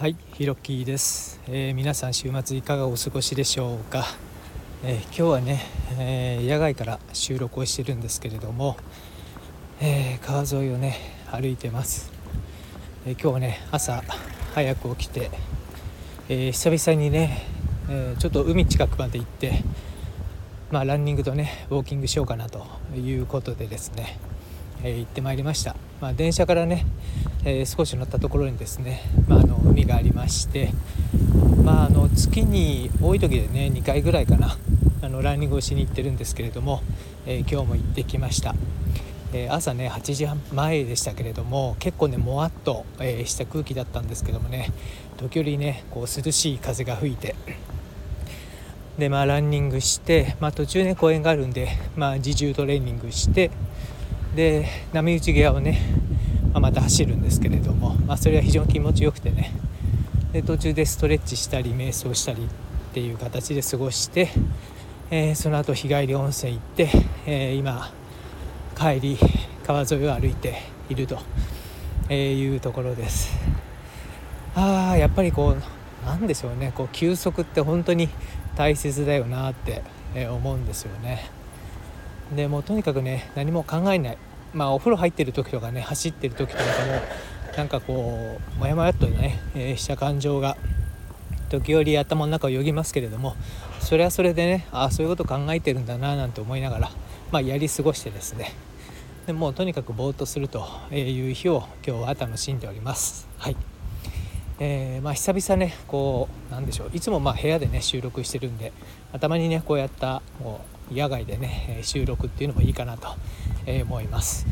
はい、ひろきです、えー、皆さん週末いかがお過ごしでしょうか、えー、今日はね、えー、野外から収録をしてるんですけれども、え川沿いをね歩いてます、え今日はね朝早く起きて、え久々にね、えちょっと海近くまで行ってまあランニングとねウォーキングしようかなということでですね、え行ってまいりました、まあ、電車からねえー、少し乗ったところにですね、まあ、あの海がありまして、まあ、あの月に多い時でね2回ぐらいかなあのランニングをしに行ってるんですけれども、えー、今日も行ってきました、え、朝ね8時半前でしたけれども結構ねもわっと、えした空気だったんですけどもね時折ねこう涼しい風が吹いてでまあランニングして、まあ、途中ね公園があるんで、まあ、自重トレーニングしてで波打ち際をねまあ、また走るんですけれども、まあ、それは非常に気持ちよくてね。で途中でストレッチしたり瞑想したりっていう形で過ごして、えー、その後日帰り温泉行って、えー、今帰り川沿いを歩いているというところです。ああやっぱりこうなんでしょうね。こう休息って本当に大切だよなって思うんですよね。でもうとにかくね何も考えない。まあお風呂入ってる時とかね走ってる時とかもなんかこうもやもやっとね、えー、した感情が時折頭の中をよぎますけれどもそれはそれでねああそういうこと考えてるんだななんて思いながら、まあ、やり過ごしてですね。でもうとにかくぼーっとするという日を今日は楽しんでおります。はい。えー、まあ、久々ねこうなんでしょう。いつもまあ部屋でね収録してるんで頭にねこうやったもう野外でね収録っていうのもいいかなと思います。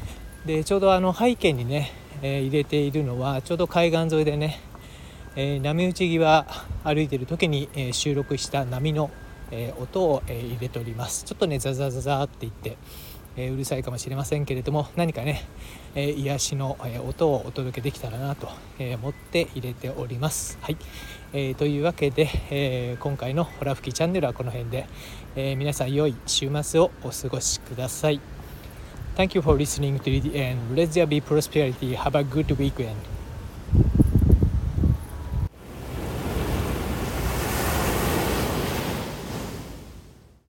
でちょうどあの背景にね入れているのはちょうど海岸沿いでね波打ち際歩いてる時に収録した波の音を入れております。ちょっとねザザザザって言ってえうるさいかもしれませんけれども何かねえ癒しの音をお届けできたらなと思って入れておりますはい、えー、というわけで、えー、今回のホラ吹きチャンネルはこの辺で、えー、皆さん良い週末をお過ごしください Thank you for listening to the end. Let there be prosperity. Have a good weekend.